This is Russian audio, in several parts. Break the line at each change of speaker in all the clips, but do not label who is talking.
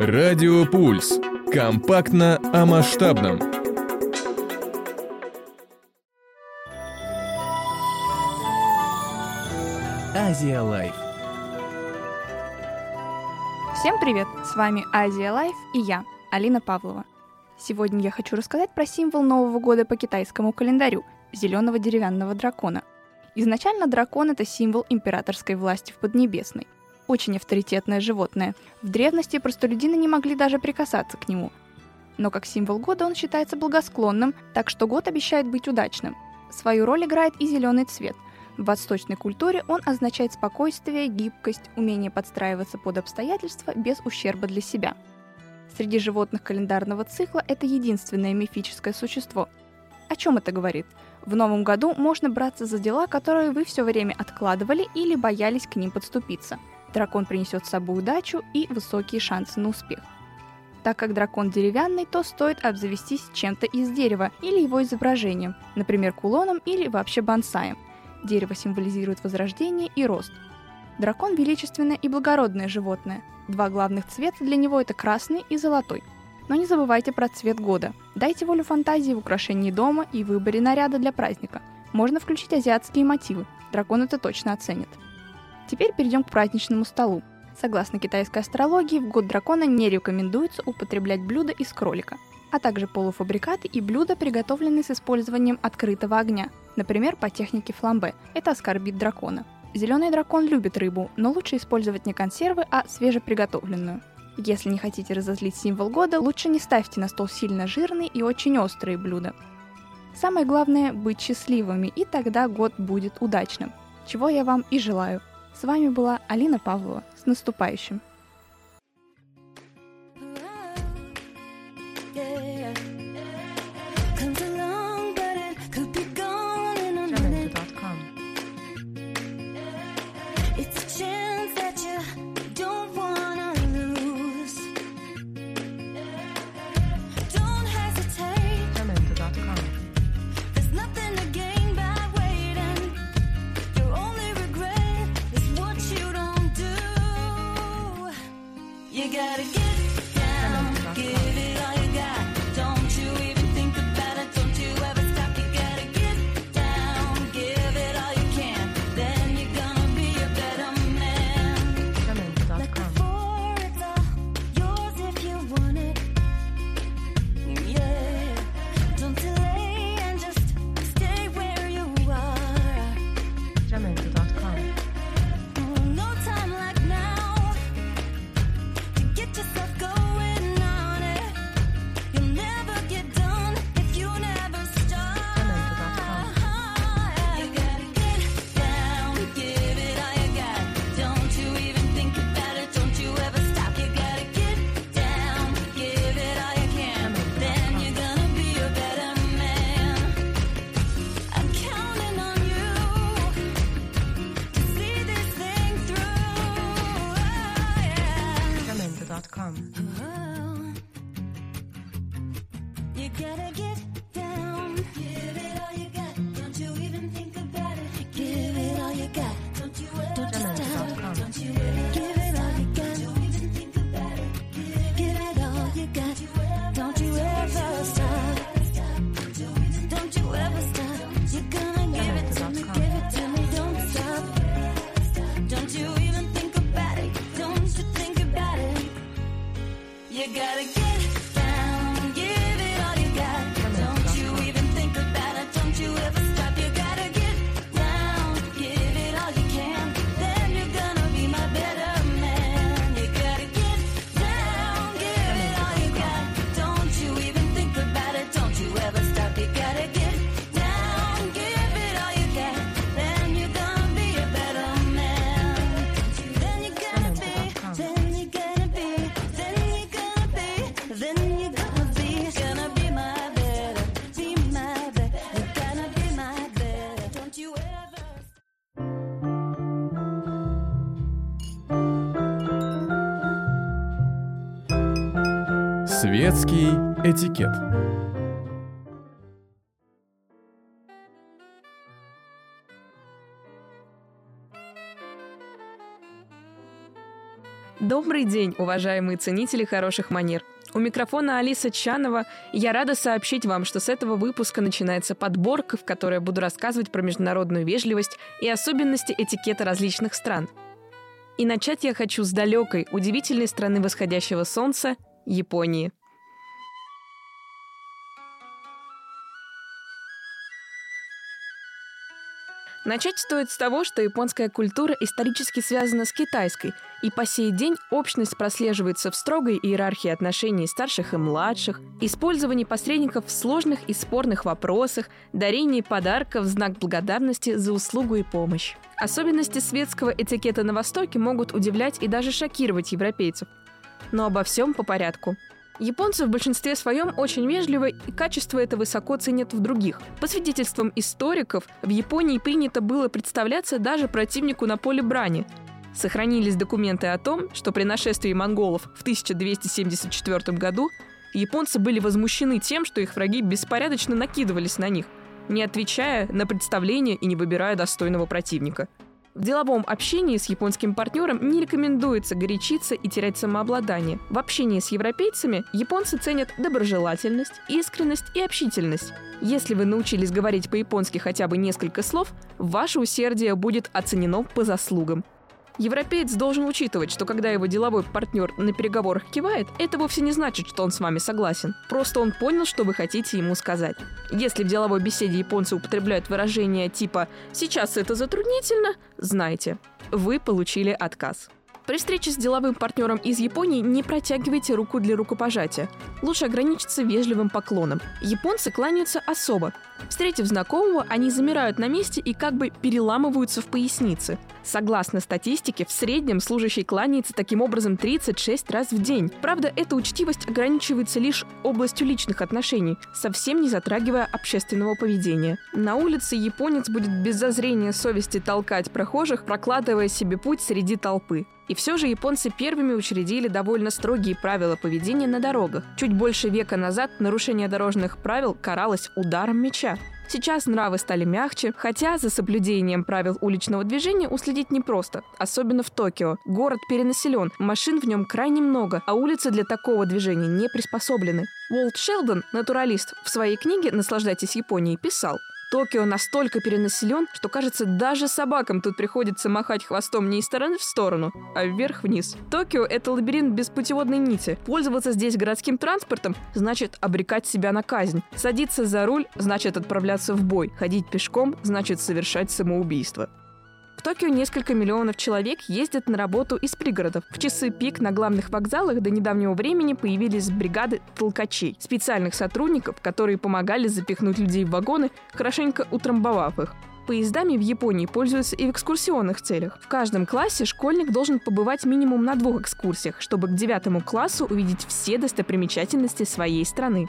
Радио Пульс. Компактно о масштабном.
Азия Лайф.
Всем привет! С вами Азия Лайф и я, Алина Павлова. Сегодня я хочу рассказать про символ Нового года по китайскому календарю – зеленого деревянного дракона. Изначально дракон – это символ императорской власти в Поднебесной. Очень авторитетное животное. В древности простолюдины не могли даже прикасаться к нему. Но как символ года он считается благосклонным, так что год обещает быть удачным. Свою роль играет и зеленый цвет – в восточной культуре он означает спокойствие, гибкость, умение подстраиваться под обстоятельства без ущерба для себя. Среди животных календарного цикла это единственное мифическое существо. О чем это говорит? В новом году можно браться за дела, которые вы все время откладывали или боялись к ним подступиться. Дракон принесет с собой удачу и высокие шансы на успех. Так как дракон деревянный, то стоит обзавестись чем-то из дерева или его изображением, например, кулоном или вообще бонсаем – Дерево символизирует возрождение и рост. Дракон – величественное и благородное животное. Два главных цвета для него – это красный и золотой. Но не забывайте про цвет года. Дайте волю фантазии в украшении дома и выборе наряда для праздника. Можно включить азиатские мотивы. Дракон это точно оценит. Теперь перейдем к праздничному столу. Согласно китайской астрологии, в год дракона не рекомендуется употреблять блюда из кролика – а также полуфабрикаты и блюда, приготовленные с использованием открытого огня, например, по технике фламбе. Это оскорбит дракона. Зеленый дракон любит рыбу, но лучше использовать не консервы, а свежеприготовленную. Если не хотите разозлить символ года, лучше не ставьте на стол сильно жирные и очень острые блюда. Самое главное – быть счастливыми, и тогда год будет удачным. Чего я вам и желаю. С вами была Алина Павлова. С наступающим!
gotta get Светский этикет.
Добрый день, уважаемые ценители хороших манер. У микрофона Алиса Чанова, я рада сообщить вам, что с этого выпуска начинается подборка, в которой я буду рассказывать про международную вежливость и особенности этикета различных стран. И начать я хочу с далекой, удивительной страны восходящего солнца – Японии – Начать стоит с того, что японская культура исторически связана с китайской, и по сей день общность прослеживается в строгой иерархии отношений старших и младших, использовании посредников в сложных и спорных вопросах, дарении подарков в знак благодарности за услугу и помощь. Особенности светского этикета на Востоке могут удивлять и даже шокировать европейцев. Но обо всем по порядку – Японцы в большинстве своем очень вежливы, и качество это высоко ценят в других. По свидетельствам историков, в Японии принято было представляться даже противнику на поле брани. Сохранились документы о том, что при нашествии монголов в 1274 году японцы были возмущены тем, что их враги беспорядочно накидывались на них, не отвечая на представление и не выбирая достойного противника – в деловом общении с японским партнером не рекомендуется горячиться и терять самообладание. В общении с европейцами японцы ценят доброжелательность, искренность и общительность. Если вы научились говорить по-японски хотя бы несколько слов, ваше усердие будет оценено по заслугам. Европеец должен учитывать, что когда его деловой партнер на переговорах кивает, это вовсе не значит, что он с вами согласен. Просто он понял, что вы хотите ему сказать. Если в деловой беседе японцы употребляют выражения типа «сейчас это затруднительно», знайте, вы получили отказ. При встрече с деловым партнером из Японии не протягивайте руку для рукопожатия. Лучше ограничиться вежливым поклоном. Японцы кланяются особо. Встретив знакомого, они замирают на месте и как бы переламываются в пояснице. Согласно статистике, в среднем служащий кланяется таким образом 36 раз в день. Правда, эта учтивость ограничивается лишь областью личных отношений, совсем не затрагивая общественного поведения. На улице японец будет без зазрения совести толкать прохожих, прокладывая себе путь среди толпы. И все же японцы первыми учредили довольно строгие правила поведения на дорогах. Чуть больше века назад нарушение дорожных правил каралось ударом меча. Сейчас нравы стали мягче, хотя за соблюдением правил уличного движения уследить непросто, особенно в Токио. Город перенаселен, машин в нем крайне много, а улицы для такого движения не приспособлены. Уолт Шелдон, натуралист, в своей книге «Наслаждайтесь Японией» писал, Токио настолько перенаселен, что, кажется, даже собакам тут приходится махать хвостом не из стороны в сторону, а вверх-вниз. Токио — это лабиринт без путеводной нити. Пользоваться здесь городским транспортом значит обрекать себя на казнь. Садиться за руль значит отправляться в бой. Ходить пешком значит совершать самоубийство. В Токио несколько миллионов человек ездят на работу из пригородов. В часы пик на главных вокзалах до недавнего времени появились бригады толкачей, специальных сотрудников, которые помогали запихнуть людей в вагоны, хорошенько утрамбовав их. Поездами в Японии пользуются и в экскурсионных целях. В каждом классе школьник должен побывать минимум на двух экскурсиях, чтобы к девятому классу увидеть все достопримечательности своей страны.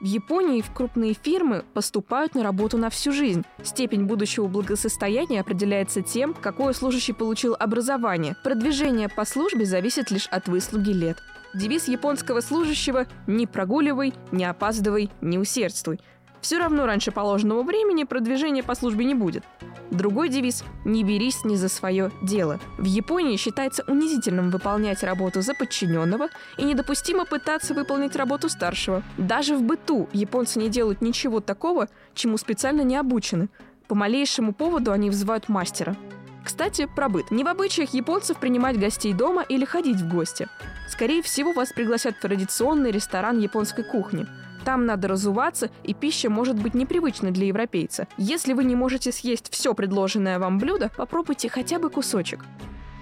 В Японии в крупные фирмы поступают на работу на всю жизнь. Степень будущего благосостояния определяется тем, какое служащий получил образование. Продвижение по службе зависит лишь от выслуги лет. Девиз японского служащего «Не прогуливай, не опаздывай, не усердствуй». Все равно раньше положенного времени продвижения по службе не будет. Другой девиз «Не берись не за свое дело». В Японии считается унизительным выполнять работу за подчиненного и недопустимо пытаться выполнить работу старшего. Даже в быту японцы не делают ничего такого, чему специально не обучены. По малейшему поводу они взывают мастера. Кстати, про быт. Не в обычаях японцев принимать гостей дома или ходить в гости. Скорее всего, вас пригласят в традиционный ресторан японской кухни – там надо разуваться, и пища может быть непривычной для европейца. Если вы не можете съесть все предложенное вам блюдо, попробуйте хотя бы кусочек.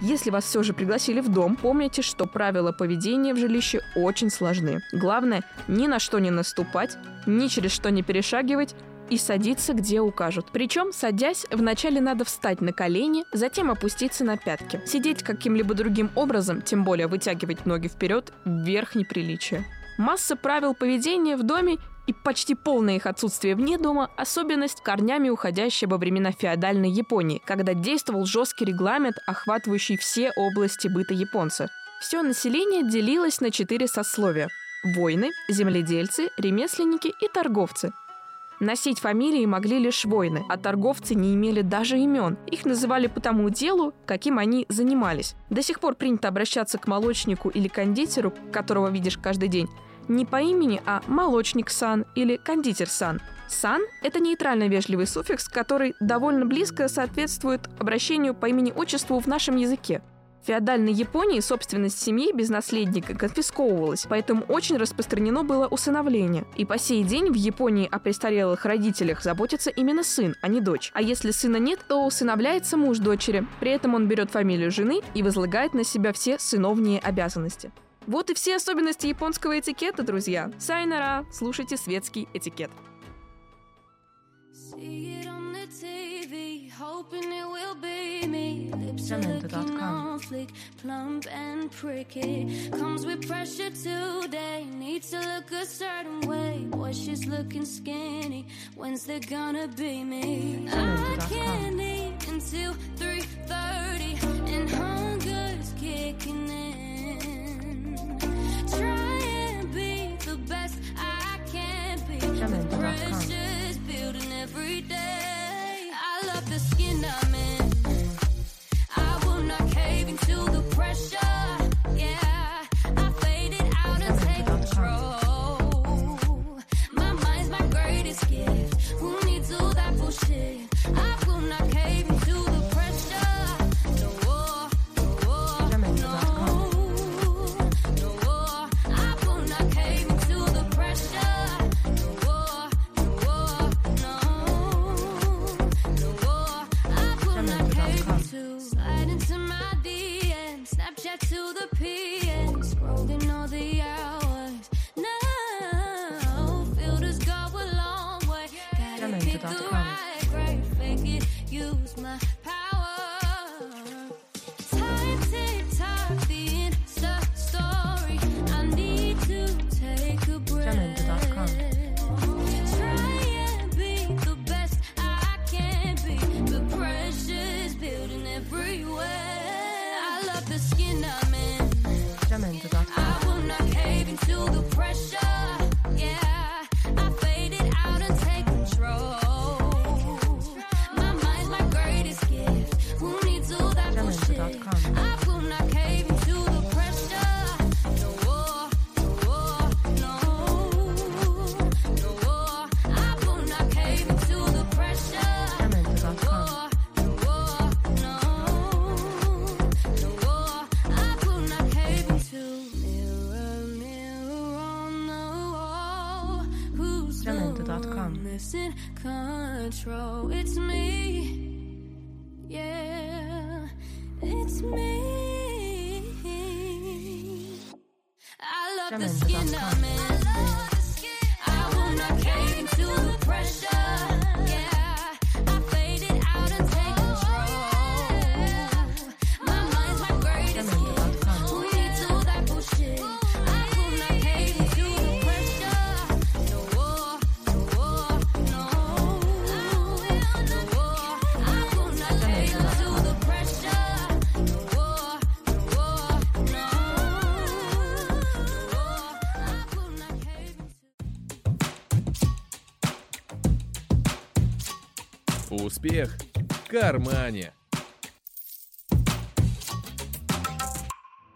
Если вас все же пригласили в дом, помните, что правила поведения в жилище очень сложны. Главное, ни на что не наступать, ни через что не перешагивать, и садиться, где укажут. Причем, садясь, вначале надо встать на колени, затем опуститься на пятки. Сидеть каким-либо другим образом, тем более вытягивать ноги вперед, вверх неприличие. Масса правил поведения в доме и почти полное их отсутствие вне дома – особенность корнями уходящая во времена феодальной Японии, когда действовал жесткий регламент, охватывающий все области быта японца. Все население делилось на четыре сословия – воины, земледельцы, ремесленники и торговцы. Носить фамилии могли лишь воины, а торговцы не имели даже имен. Их называли по тому делу, каким они занимались. До сих пор принято обращаться к молочнику или кондитеру, которого видишь каждый день, не по имени, а молочник сан или кондитер сан. Сан – это нейтрально вежливый суффикс, который довольно близко соответствует обращению по имени-отчеству в нашем языке. В феодальной Японии собственность семьи без наследника конфисковывалась, поэтому очень распространено было усыновление. И по сей день в Японии о престарелых родителях заботится именно сын, а не дочь. А если сына нет, то усыновляется муж дочери. При этом он берет фамилию жены и возлагает на себя все сыновние обязанности. Вот и все особенности японского этикета, друзья. Сайнара, слушайте светский этикет. See it on the TV, hoping it will be me. Lips are looking on flick, plump and pricky. Comes with pressure today, needs to look a certain way. Boy, she's looking skinny. When's there gonna be me? I can't eat until 3:30, and hunger's kicking in. Try and be the best I can be. The pressure's numbing That's.
gmail.com. в кармане.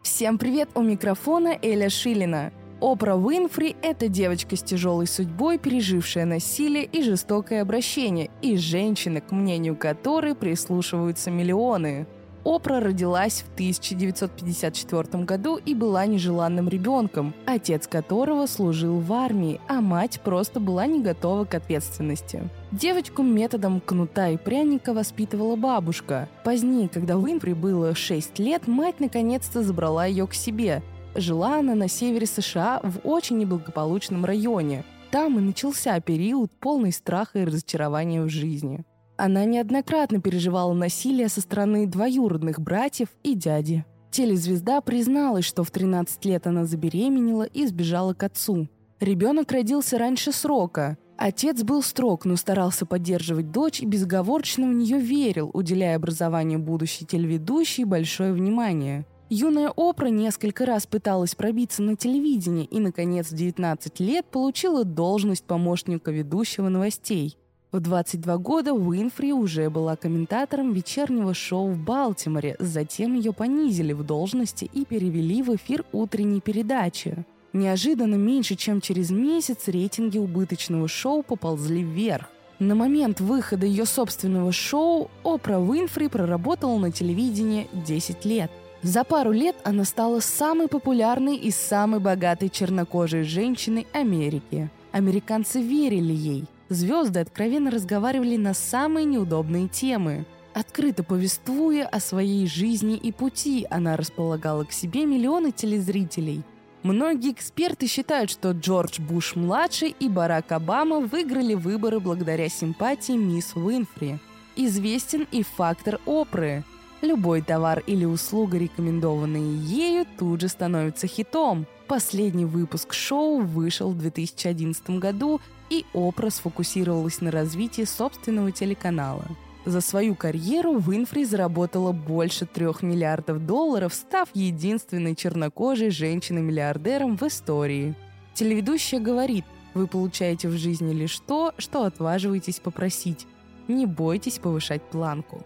Всем привет! У микрофона Эля Шилина. Опра Уинфри – это девочка с тяжелой судьбой, пережившая насилие и жестокое обращение, и женщина, к мнению которой прислушиваются миллионы. Опра родилась в 1954 году и была нежеланным ребенком, отец которого служил в армии, а мать просто была не готова к ответственности. Девочку методом кнута и пряника воспитывала бабушка. Позднее, когда Уинфри было 6 лет, мать наконец-то забрала ее к себе. Жила она на севере США в очень неблагополучном районе. Там и начался период полный страха и разочарования в жизни. Она неоднократно переживала насилие со стороны двоюродных братьев и дяди. Телезвезда призналась, что в 13 лет она забеременела и сбежала к отцу. Ребенок родился раньше срока. Отец был строг, но старался поддерживать дочь и безоговорочно в нее верил, уделяя образованию будущей телеведущей большое внимание. Юная Опра несколько раз пыталась пробиться на телевидение и, наконец, в 19 лет получила должность помощника ведущего новостей. В 22 года Уинфри уже была комментатором вечернего шоу в Балтиморе, затем ее понизили в должности и перевели в эфир утренней передачи. Неожиданно меньше чем через месяц рейтинги убыточного шоу поползли вверх. На момент выхода ее собственного шоу Опра Уинфри проработала на телевидении 10 лет. За пару лет она стала самой популярной и самой богатой чернокожей женщиной Америки. Американцы верили ей. Звезды откровенно разговаривали на самые неудобные темы. Открыто повествуя о своей жизни и пути, она располагала к себе миллионы телезрителей. Многие эксперты считают, что Джордж Буш-младший и Барак Обама выиграли выборы благодаря симпатии мисс Уинфри. Известен и фактор Опры – Любой товар или услуга, рекомендованные ею, тут же становится хитом. Последний выпуск шоу вышел в 2011 году, и Опра сфокусировалась на развитии собственного телеканала. За свою карьеру Уинфри заработала больше трех миллиардов долларов, став единственной чернокожей женщиной-миллиардером в истории. Телеведущая говорит, вы получаете в жизни лишь то, что отваживаетесь попросить. Не бойтесь повышать планку.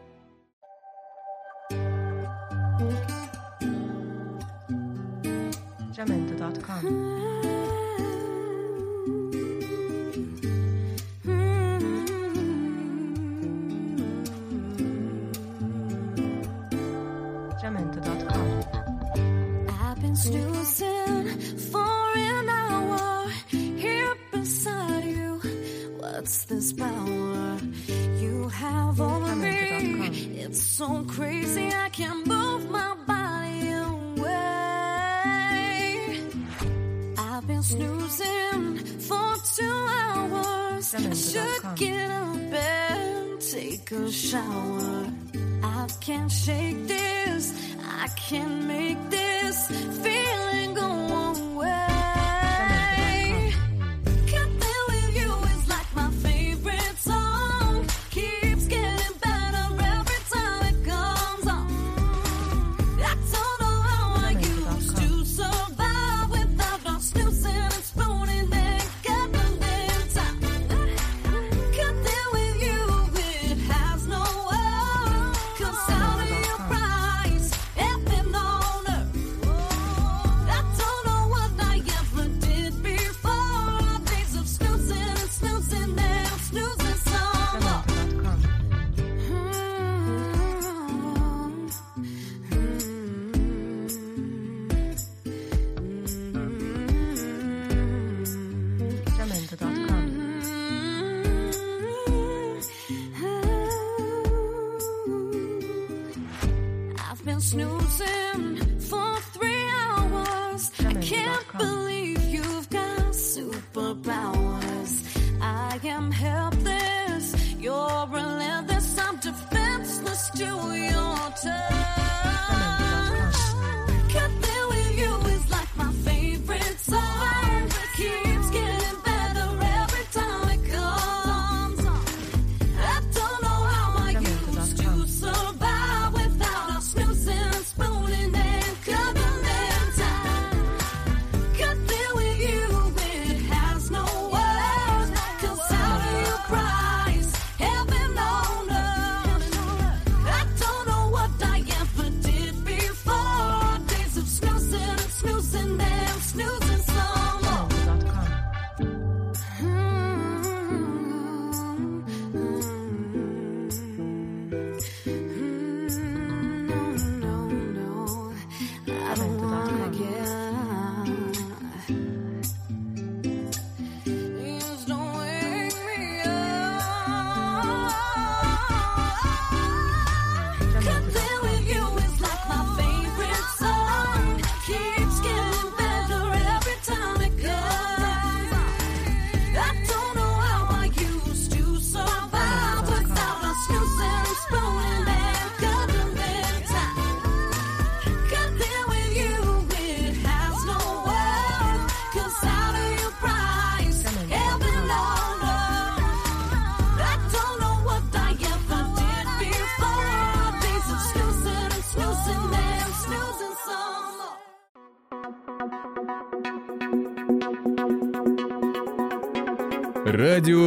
Jamendo.com. Jamendo.com.
I've been snoozing for an hour here beside you. What's this power you have over me? It's so crazy, should get up and take a shower. I can't shake this. I can't make this feeling go away.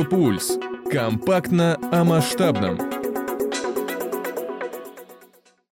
Пульс. Компактно о масштабном.